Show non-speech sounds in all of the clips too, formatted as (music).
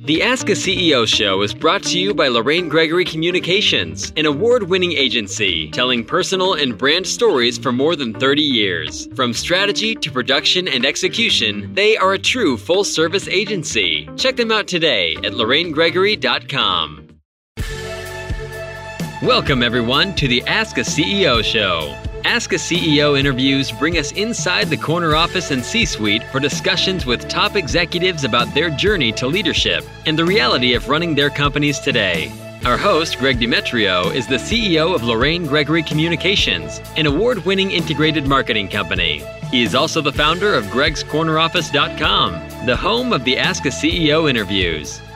The Ask a CEO show is brought to you by Lorraine Gregory Communications, an award winning agency telling personal and brand stories for more than 30 years. From strategy to production and execution, they are a true full service agency. Check them out today at lorrainegregory.com. Welcome, everyone, to the Ask a CEO show. Ask a CEO interviews bring us inside the corner office and C suite for discussions with top executives about their journey to leadership and the reality of running their companies today. Our host, Greg Demetriou, is the CEO of Lorraine Gregory Communications, an award winning integrated marketing company. He is also the founder of gregscorneroffice.com, the home of the Ask a CEO interviews.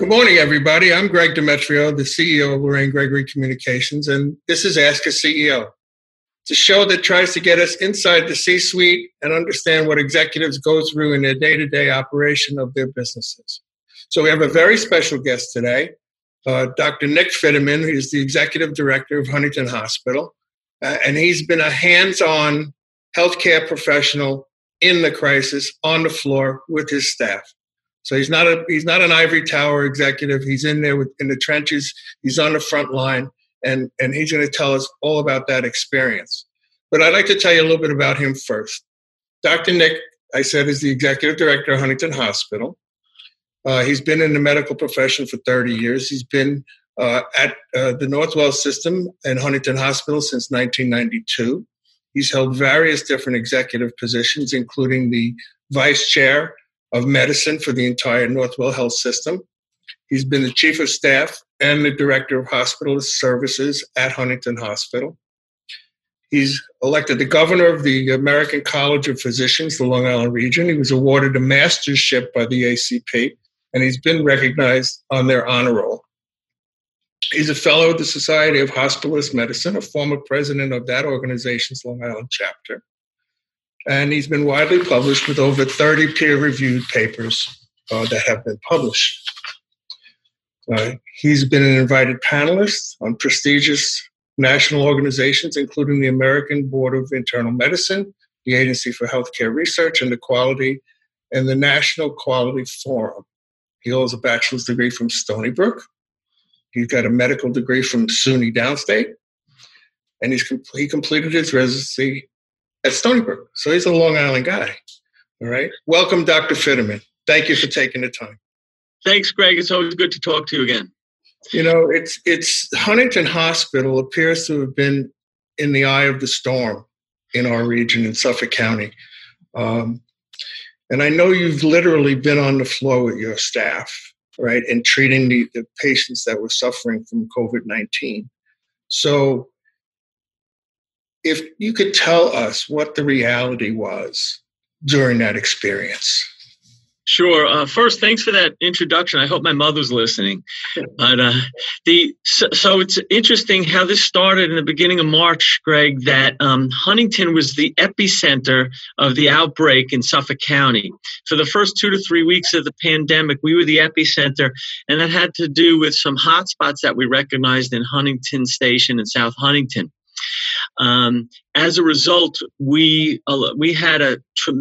Good morning, everybody. I'm Greg Demetriou, the CEO of Lorraine Gregory Communications, and this is Ask a CEO. It's a show that tries to get us inside the C suite and understand what executives go through in their day to day operation of their businesses. So, we have a very special guest today, uh, Dr. Nick Fitterman, who is the executive director of Huntington Hospital, uh, and he's been a hands on healthcare professional in the crisis on the floor with his staff. So he's not a he's not an ivory tower executive. He's in there with, in the trenches. He's on the front line, and and he's going to tell us all about that experience. But I'd like to tell you a little bit about him first. Dr. Nick, I said, is the executive director of Huntington Hospital. Uh, he's been in the medical profession for 30 years. He's been uh, at uh, the Northwell system and Huntington Hospital since 1992. He's held various different executive positions, including the vice chair of medicine for the entire Northwell Health System. He's been the chief of staff and the director of hospitalist services at Huntington Hospital. He's elected the governor of the American College of Physicians, the Long Island region. He was awarded a mastership by the ACP, and he's been recognized on their honor roll. He's a fellow of the Society of Hospitalist Medicine, a former president of that organization's Long Island chapter and he's been widely published with over 30 peer-reviewed papers uh, that have been published. Uh, he's been an invited panelist on prestigious national organizations, including the American Board of Internal Medicine, the Agency for Healthcare Research and the Quality, and the National Quality Forum. He holds a bachelor's degree from Stony Brook. He's got a medical degree from SUNY Downstate, and he's he completed his residency at Stony Brook. So he's a Long Island guy. All right. Welcome, Dr. Fitterman. Thank you for taking the time. Thanks, Greg. It's always good to talk to you again. You know, it's it's Huntington Hospital appears to have been in the eye of the storm in our region in Suffolk County. Um, and I know you've literally been on the floor with your staff, right, and treating the, the patients that were suffering from COVID 19. So if you could tell us what the reality was during that experience. Sure. Uh, first, thanks for that introduction. I hope my mother's listening. (laughs) But uh, the so, so, it's interesting how this started in the beginning of March, Greg. That um, Huntington was the epicenter of the outbreak in Suffolk County. For the first two to three weeks of the pandemic, we were the epicenter, and that had to do with some hotspots that we recognized in Huntington Station and South Huntington. Um, as a result, we uh, we had a,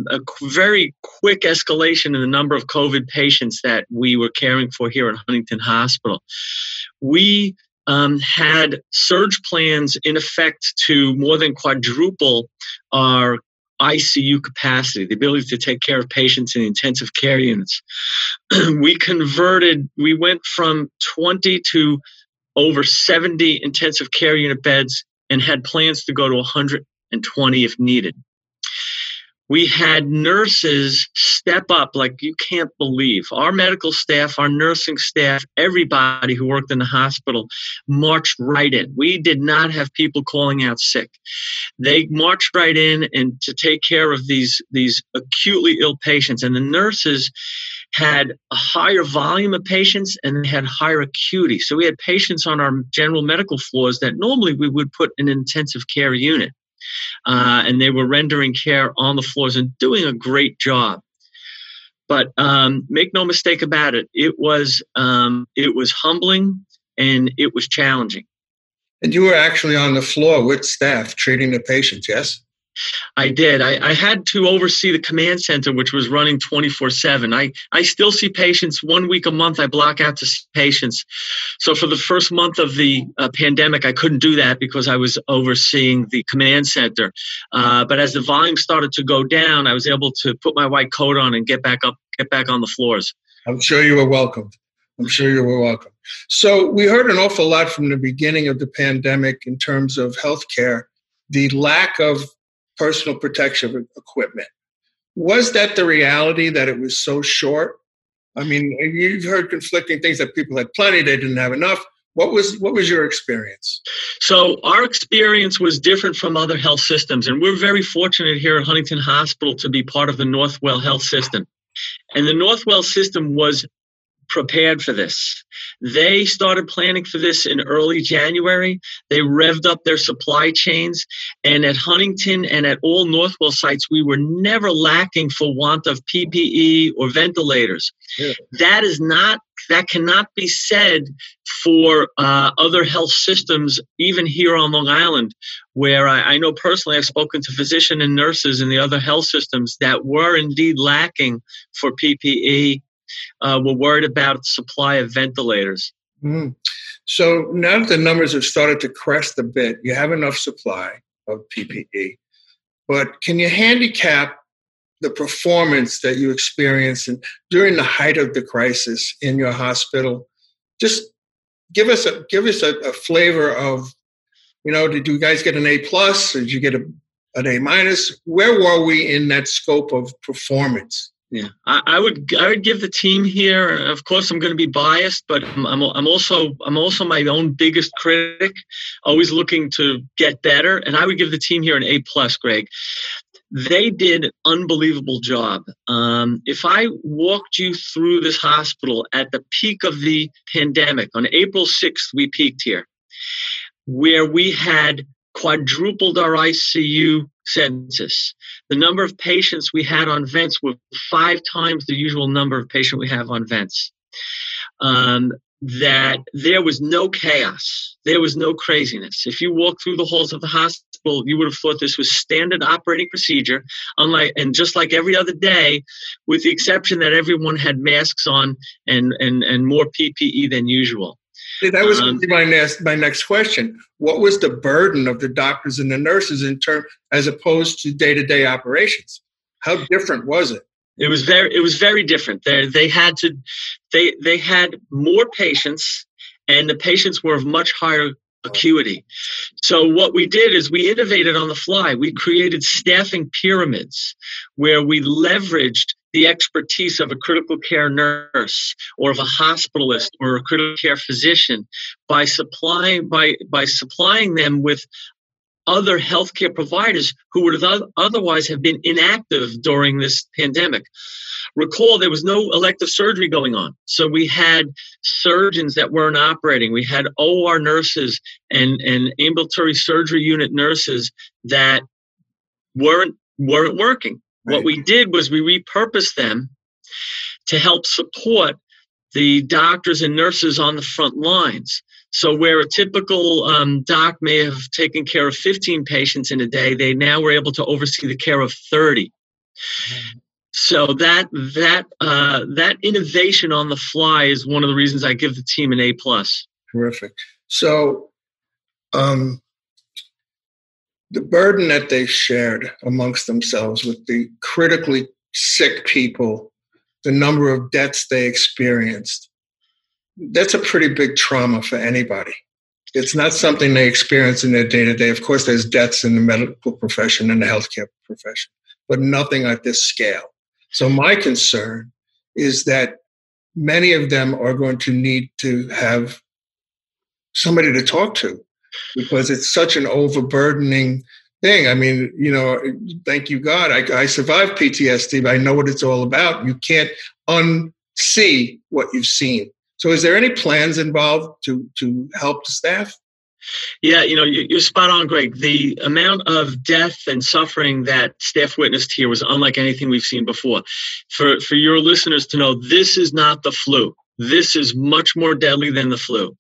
a, very quick escalation in the number of COVID patients that we were caring for here at Huntington Hospital. We um, had surge plans in effect to more than quadruple our ICU capacity, the ability to take care of patients in intensive care units. (clears throat) we converted, we went from 20 to over 70 intensive care unit beds and had plans to go to 120 if needed. We had nurses step up like you can't believe. Our medical staff, our nursing staff, everybody who worked in the hospital marched right in. We did not have people calling out sick. They marched right in and to take care of these, these acutely ill patients. And the nurses had a higher volume of patients and they had higher acuity. So we had patients on our general medical floors that normally we would put in an intensive care unit. Uh, and they were rendering care on the floors and doing a great job. But um, make no mistake about it, it was um, it was humbling and it was challenging. And you were actually on the floor with staff treating the patients, yes? I did. I, I, had to oversee the command center, which was running 24 7. I, I still see patients one week a month. I block out to see patients. So for the first month of the uh, pandemic, I couldn't do that because I was overseeing the command center. Uh, but as the volume started to go down, I was able to put my white coat on and get back up, get back on the floors. I'm sure you were welcomed. I'm sure you were welcome. So we heard an awful lot from the beginning of the pandemic in terms of healthcare, the lack of personal protection equipment. Was that the reality that it was so short? I mean, you've heard conflicting things that people had plenty, they didn't have enough. What was what was your experience? So our experience was different from other health systems, and we're very fortunate here at Huntington Hospital to be part of the Northwell Health System. And the Northwell system was prepared for this. They started planning for this in early January. They revved up their supply chains. And at Huntington and at all Northwell sites, we were never lacking for want of PPE or ventilators. Yeah. That is not that cannot be said for uh, other health systems, even here on Long Island, where I, I, know personally I've spoken to physicians and nurses in the other health systems that were indeed lacking for PPE uh, we're worried about supply of ventilators. Mm. So now that the numbers have started to crest a bit, you have enough supply of PPE. But can you handicap the performance that you experienced in, during the height of the crisis in your hospital? Just give us a give us a, a flavor of, you know, did you guys get an A plus did you get a, an A minus? Where were we in that scope of performance? Yeah, I, I, would I would give the team here. Of course, I'm going to be biased, but I'm, I'm, I'm also I'm also my own biggest critic, always looking to get better. And I would give the team here an A plus, Greg. They did an unbelievable job. Um, if I walked you through this hospital at the peak of the pandemic on April 6th, we peaked here, where we had quadrupled our ICU census. The number of patients we had on vents were five times the usual number of patients we have on vents. Um, that there was no chaos, there was no craziness. If you walk through the halls of the hospital, you would have thought this was standard operating procedure, unlike and just like every other day, with the exception that everyone had masks on and and and more PPE than usual. That was um, my next my next question. What was the burden of the doctors and the nurses in term as opposed to day to day operations? How different was it? It was very it was very different. They they had to they they had more patients, and the patients were of much higher acuity. So what we did is we innovated on the fly. We created staffing pyramids where we leveraged the expertise of a critical care nurse or of a hospitalist or a critical care physician by supplying by by supplying them with other healthcare providers who would have otherwise have been inactive during this pandemic. Recall there was no elective surgery going on. So we had surgeons that weren't operating. We had OR nurses and, and ambulatory surgery unit nurses that weren't weren't working. Right. What we did was we repurposed them to help support the doctors and nurses on the front lines. So, where a typical um, doc may have taken care of 15 patients in a day, they now were able to oversee the care of 30. So that that uh, that innovation on the fly is one of the reasons I give the team an A plus. Terrific. So, um, the burden that they shared amongst themselves with the critically sick people, the number of deaths they experienced, that's a pretty big trauma for anybody. It's not something they experience in their day to day. Of course, there's deaths in the medical profession and the healthcare profession, but nothing at this scale. So, my concern is that many of them are going to need to have somebody to talk to because it's such an overburdening thing. I mean, you know, thank you God, I, I survived PTSD, but I know what it's all about. You can't unsee what you've seen. So, is there any plans involved to to help the staff? Yeah, you know, you're spot on, Greg. The amount of death and suffering that staff witnessed here was unlike anything we've seen before. For for your listeners to know, this is not the flu. This is much more deadly than the flu.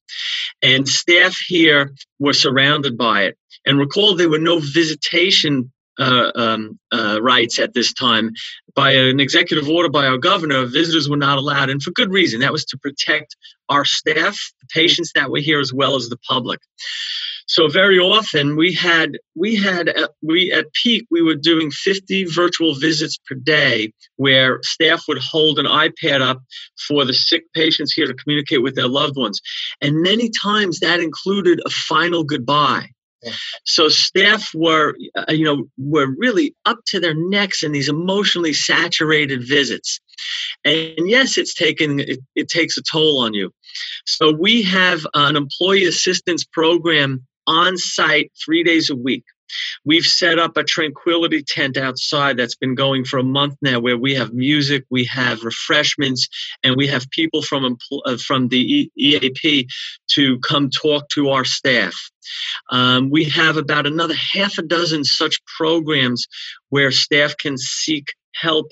And staff here were surrounded by it. And recall there were no visitation uh, um, uh, rights at this time. By an executive order by our governor, visitors were not allowed, and for good reason. That was to protect our staff, the patients that were here, as well as the public. So very often we had we had uh, we at peak we were doing 50 virtual visits per day, where staff would hold an iPad up for the sick patients here to communicate with their loved ones, and many times that included a final goodbye. So staff were, uh, you know, were really up to their necks in these emotionally saturated visits, and yes, it's taken it, it takes a toll on you. So we have an employee assistance program on site three days a week. We've set up a tranquility tent outside that's been going for a month now, where we have music, we have refreshments, and we have people from uh, from the EAP to come talk to our staff. Um, we have about another half a dozen such programs where staff can seek help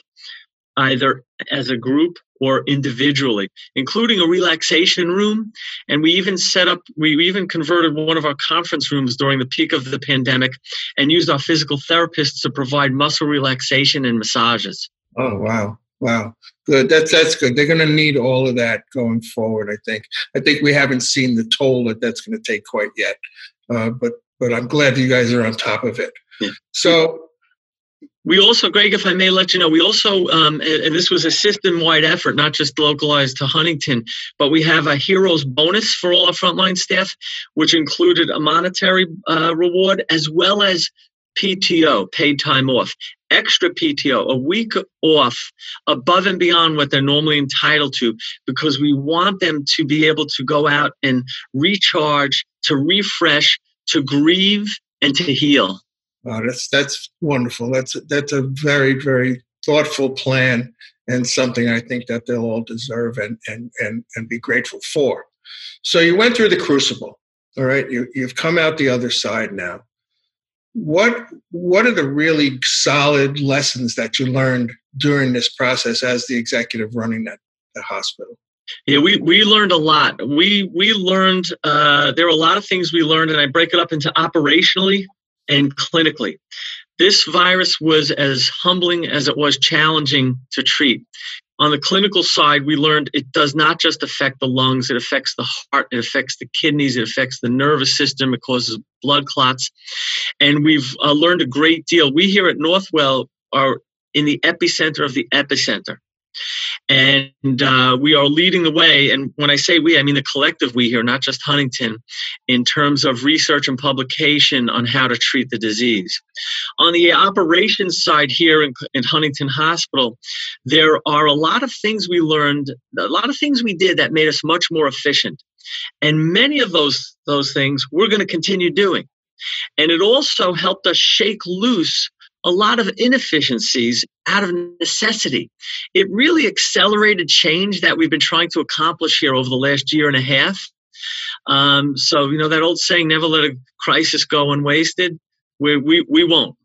either as a group or individually, including a relaxation room. And we even set up, we even converted one of our conference rooms during the peak of the pandemic and used our physical therapists to provide muscle relaxation and massages. Oh, wow. Wow, good. That's that's good. They're going to need all of that going forward. I think. I think we haven't seen the toll that that's going to take quite yet, uh, but but I'm glad you guys are on top of it. Yeah. So we also, Greg, if I may let you know, we also, um, and this was a system wide effort, not just localized to Huntington, but we have a heroes bonus for all our frontline staff, which included a monetary uh, reward as well as PTO, paid time off, extra PTO, a week off above and beyond what they're normally entitled to, because we want them to be able to go out and recharge, to refresh, to grieve, and to heal. That's that's wonderful. That's that's a very very thoughtful plan and something I think that they'll all deserve and and and and be grateful for. So you went through the crucible. All right, you you've come out the other side now. What what are the really solid lessons that you learned during this process as the executive running that, that hospital? Yeah, we, we learned a lot. We we learned uh, there were a lot of things we learned, and I break it up into operationally and clinically. This virus was as humbling as it was challenging to treat. On the clinical side, we learned it does not just affect the lungs, it affects the heart, it affects the kidneys, it affects the nervous system, it causes blood clots. And we've uh, learned a great deal. We here at Northwell are in the epicenter of the epicenter and uh, we are leading the way. And when I say we, I mean the collective we here, not just Huntington, in terms of research and publication on how to treat the disease. On the operations side here in, in Huntington Hospital, there are a lot of things we learned, a lot of things we did that made us much more efficient. And many of those, those things we're going to continue doing. And it also helped us shake loose a lot of inefficiencies out of necessity. It really accelerated change that we've been trying to accomplish here over the last year and a half. Um, so, you know, that old saying, never let a crisis go unwasted, we, we, we won't.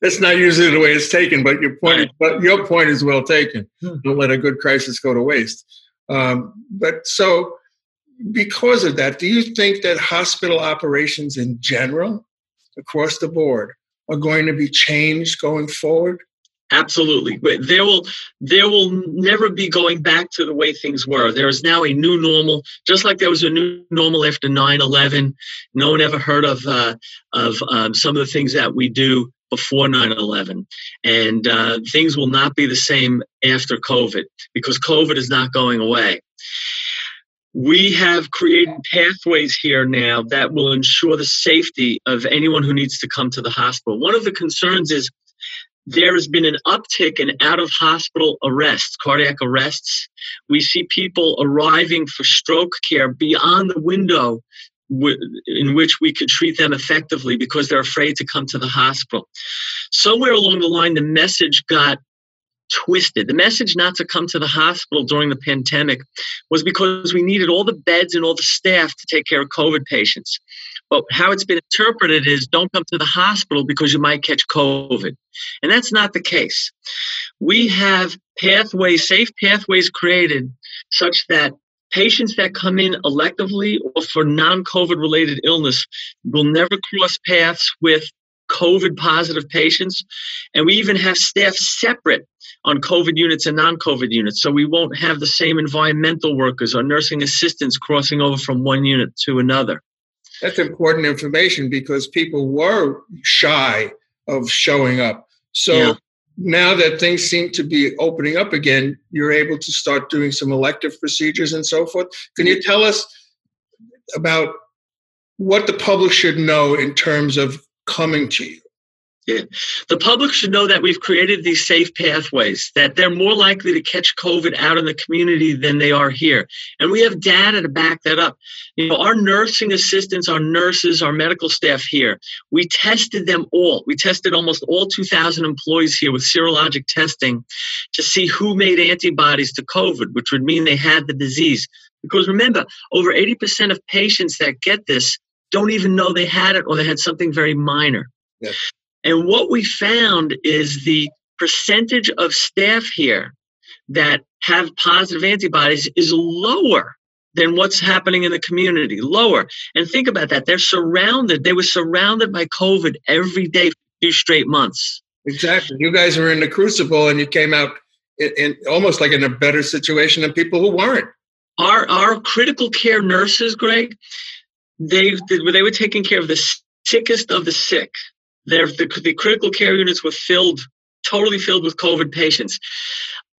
That's not usually the way it's taken, but your point, right. but your point is well taken. Hmm. Don't let a good crisis go to waste. Um, but so, because of that, do you think that hospital operations in general, across the board, are going to be changed going forward? Absolutely. but There will there will never be going back to the way things were. There is now a new normal, just like there was a new normal after 9/11. No one ever heard of uh, of um, some of the things that we do before 9/11, and uh, things will not be the same after COVID because COVID is not going away we have created pathways here now that will ensure the safety of anyone who needs to come to the hospital. One of the concerns is there has been an uptick in out of hospital arrests, cardiac arrests. We see people arriving for stroke care beyond the window in which we could treat them effectively because they're afraid to come to the hospital. Somewhere along the line, the message got twisted. The message not to come to the hospital during the pandemic was because we needed all the beds and all the staff to take care of COVID patients. But how it's been interpreted is don't come to the hospital because you might catch COVID. And that's not the case. We have pathways, safe pathways created such that patients that come in electively or for non COVID related illness will never cross paths with COVID positive patients. And we even have staff separate on COVID units and non COVID units. So we won't have the same environmental workers or nursing assistants crossing over from one unit to another. That's important information because people were shy of showing up. So yeah. now that things seem to be opening up again, you're able to start doing some elective procedures and so forth. Can you tell us about what the public should know in terms of coming to you? Yeah. The public should know that we've created these safe pathways, that they're more likely to catch COVID out in the community than they are here. And we have data to back that up. You know, our nursing assistants, our nurses, our medical staff here, we tested them all. We tested almost all 2,000 employees here with serologic testing to see who made antibodies to COVID, which would mean they had the disease. Because remember, over 80% of patients that get this don't even know they had it or they had something very minor. Yes. And what we found is the percentage of staff here that have positive antibodies is lower than what's happening in the community, lower. And think about that. They're surrounded, they were surrounded by COVID every day for two straight months. Exactly. You guys were in the crucible and you came out in, in almost like in a better situation than people who weren't. Our our critical care nurses, Greg, they they were taking care of the sickest of the sick. Their, the, the critical care units were filled, totally filled with COVID patients.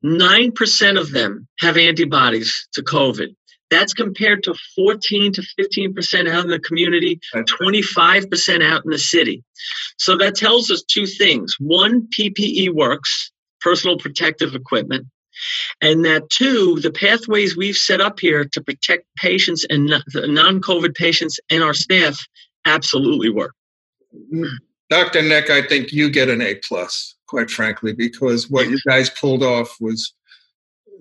9% of them have antibodies to COVID. That's compared to 14 to 15% out in the community, 25% out in the city. So that tells us two things. One, PPE works, personal protective equipment. And that two, the pathways we've set up here to protect patients and non COVID patients and our staff absolutely work. Dr. Nick, I think you get an A plus, quite frankly, because what you guys pulled off was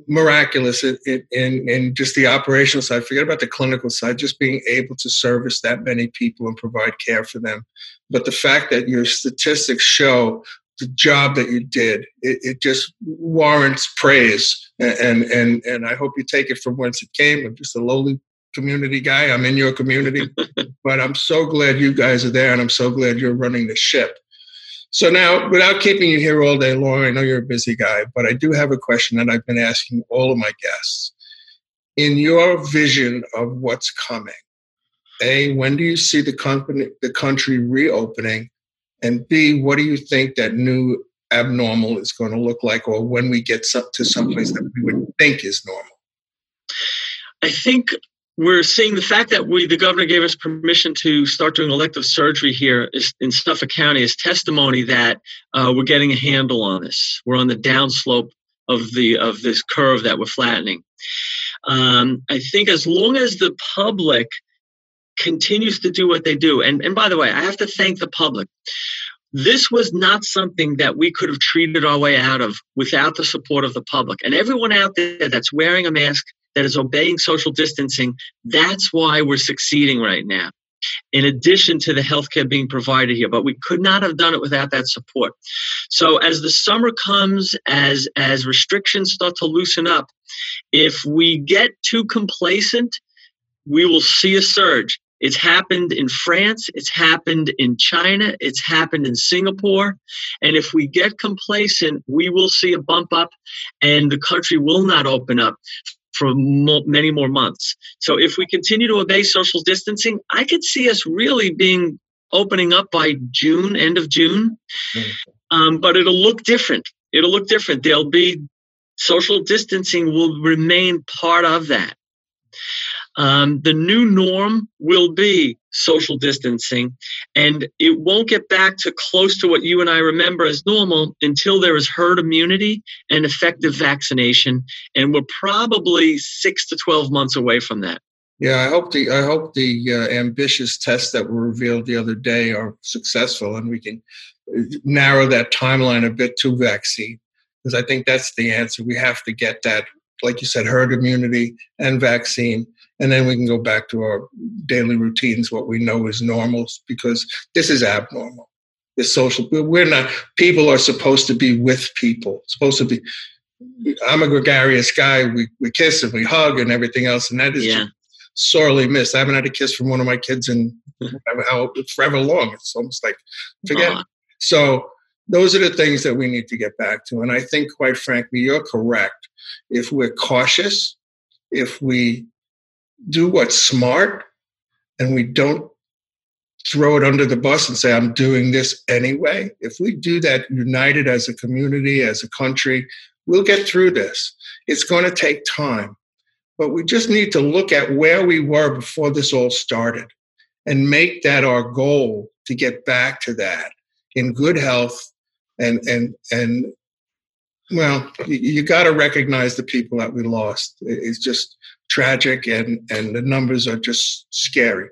miraculous in, in, in just the operational side. Forget about the clinical side, just being able to service that many people and provide care for them. But the fact that your statistics show the job that you did, it, it just warrants praise. And, and, and I hope you take it from whence it came, I'm just a lowly community guy. I'm in your community, (laughs) but I'm so glad you guys are there and I'm so glad you're running the ship. So now, without keeping you here all day long, I know you're a busy guy, but I do have a question that I've been asking all of my guests. In your vision of what's coming, A, when do you see the company, the country reopening? And B, what do you think that new abnormal is going to look like, or when we get to someplace that we would think is normal? I think we're seeing the fact that we the governor gave us permission to start doing elective surgery here is, in Suffolk County is testimony that uh, we're getting a handle on this. We're on the downslope of the of this curve that we're flattening. Um, I think as long as the public continues to do what they do, and and by the way, I have to thank the public. This was not something that we could have treated our way out of without the support of the public. And everyone out there that's wearing a mask, that is obeying social distancing. That's why we're succeeding right now. In addition to the healthcare being provided here, but we could not have done it without that support. So as the summer comes, as as restrictions start to loosen up, if we get too complacent, we will see a surge. It's happened in France, it's happened in China, it's happened in Singapore. And if we get complacent, we will see a bump up and the country will not open up for mo- many more months. So if we continue to obey social distancing, I could see us really being opening up by June, end of June. Mm-hmm. Um, but it'll look different. It'll look different. There'll be social distancing will remain part of that. Um, the new norm will be social distancing, and it won't get back to close to what you and I remember as normal until there is herd immunity and effective vaccination. And we're probably six to 12 months away from that. Yeah, I hope the I hope the uh, ambitious tests that were revealed the other day are successful, and we can uh, narrow that timeline a bit to vaccine. because I think that's the answer. We have to get that, like you said, herd immunity and vaccine. And then we can go back to our daily routines, what we know is normal, because this is abnormal. This social, we're not, people are supposed to be with people, supposed to be. I'm a gregarious guy. We, we kiss and we hug and everything else. And that is yeah. sorely missed. I haven't had a kiss from one of my kids in (laughs) how forever long. It's almost like forget. Uh-huh. So those are the things that we need to get back to. And I think, quite frankly, you're correct. If we're cautious, if we do what's smart, and we don't throw it under the bus and say, I'm doing this anyway, if we do that united as a community, as a country, we'll get through this. It's going to take time. But we just need to look at where we were before this all started and make that our goal to get back to that in good health and and and well you, you got to recognize the people that we lost it's just tragic and and the numbers are just scary.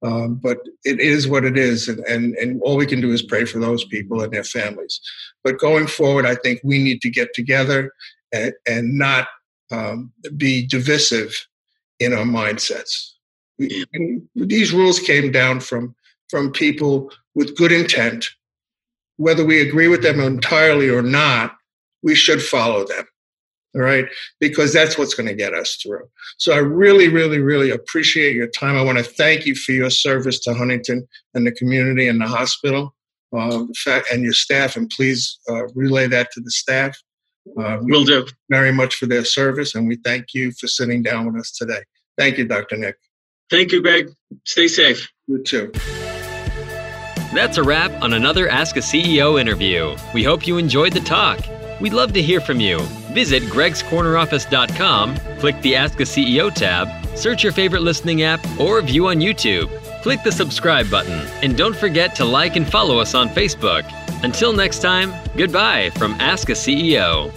Um, but it is what it is and, and and all we can do is pray for those people and their families. But going forward i think we need to get together and, and not um, be divisive in our mindsets. We, these rules came down from from people with good intent. Whether we agree with them entirely or not, we should follow them. All right. Because that's what's going to get us through. So I really, really, really appreciate your time. I want to thank you for your service to Huntington and the community and the hospital uh, and your staff. And please uh, relay that to the staff. Uh, we Will do. Very much for their service. And we thank you for sitting down with us today. Thank you, Dr. Nick. Thank you, Greg. Stay safe. You too. That's a wrap on another Ask a CEO interview. We hope you enjoyed the talk. We'd love to hear from you. Visit gregscorneroffice.com, click the Ask a CEO tab, search your favorite listening app, or view on YouTube. Click the subscribe button, and don't forget to like and follow us on Facebook. Until next time, goodbye from Ask a CEO.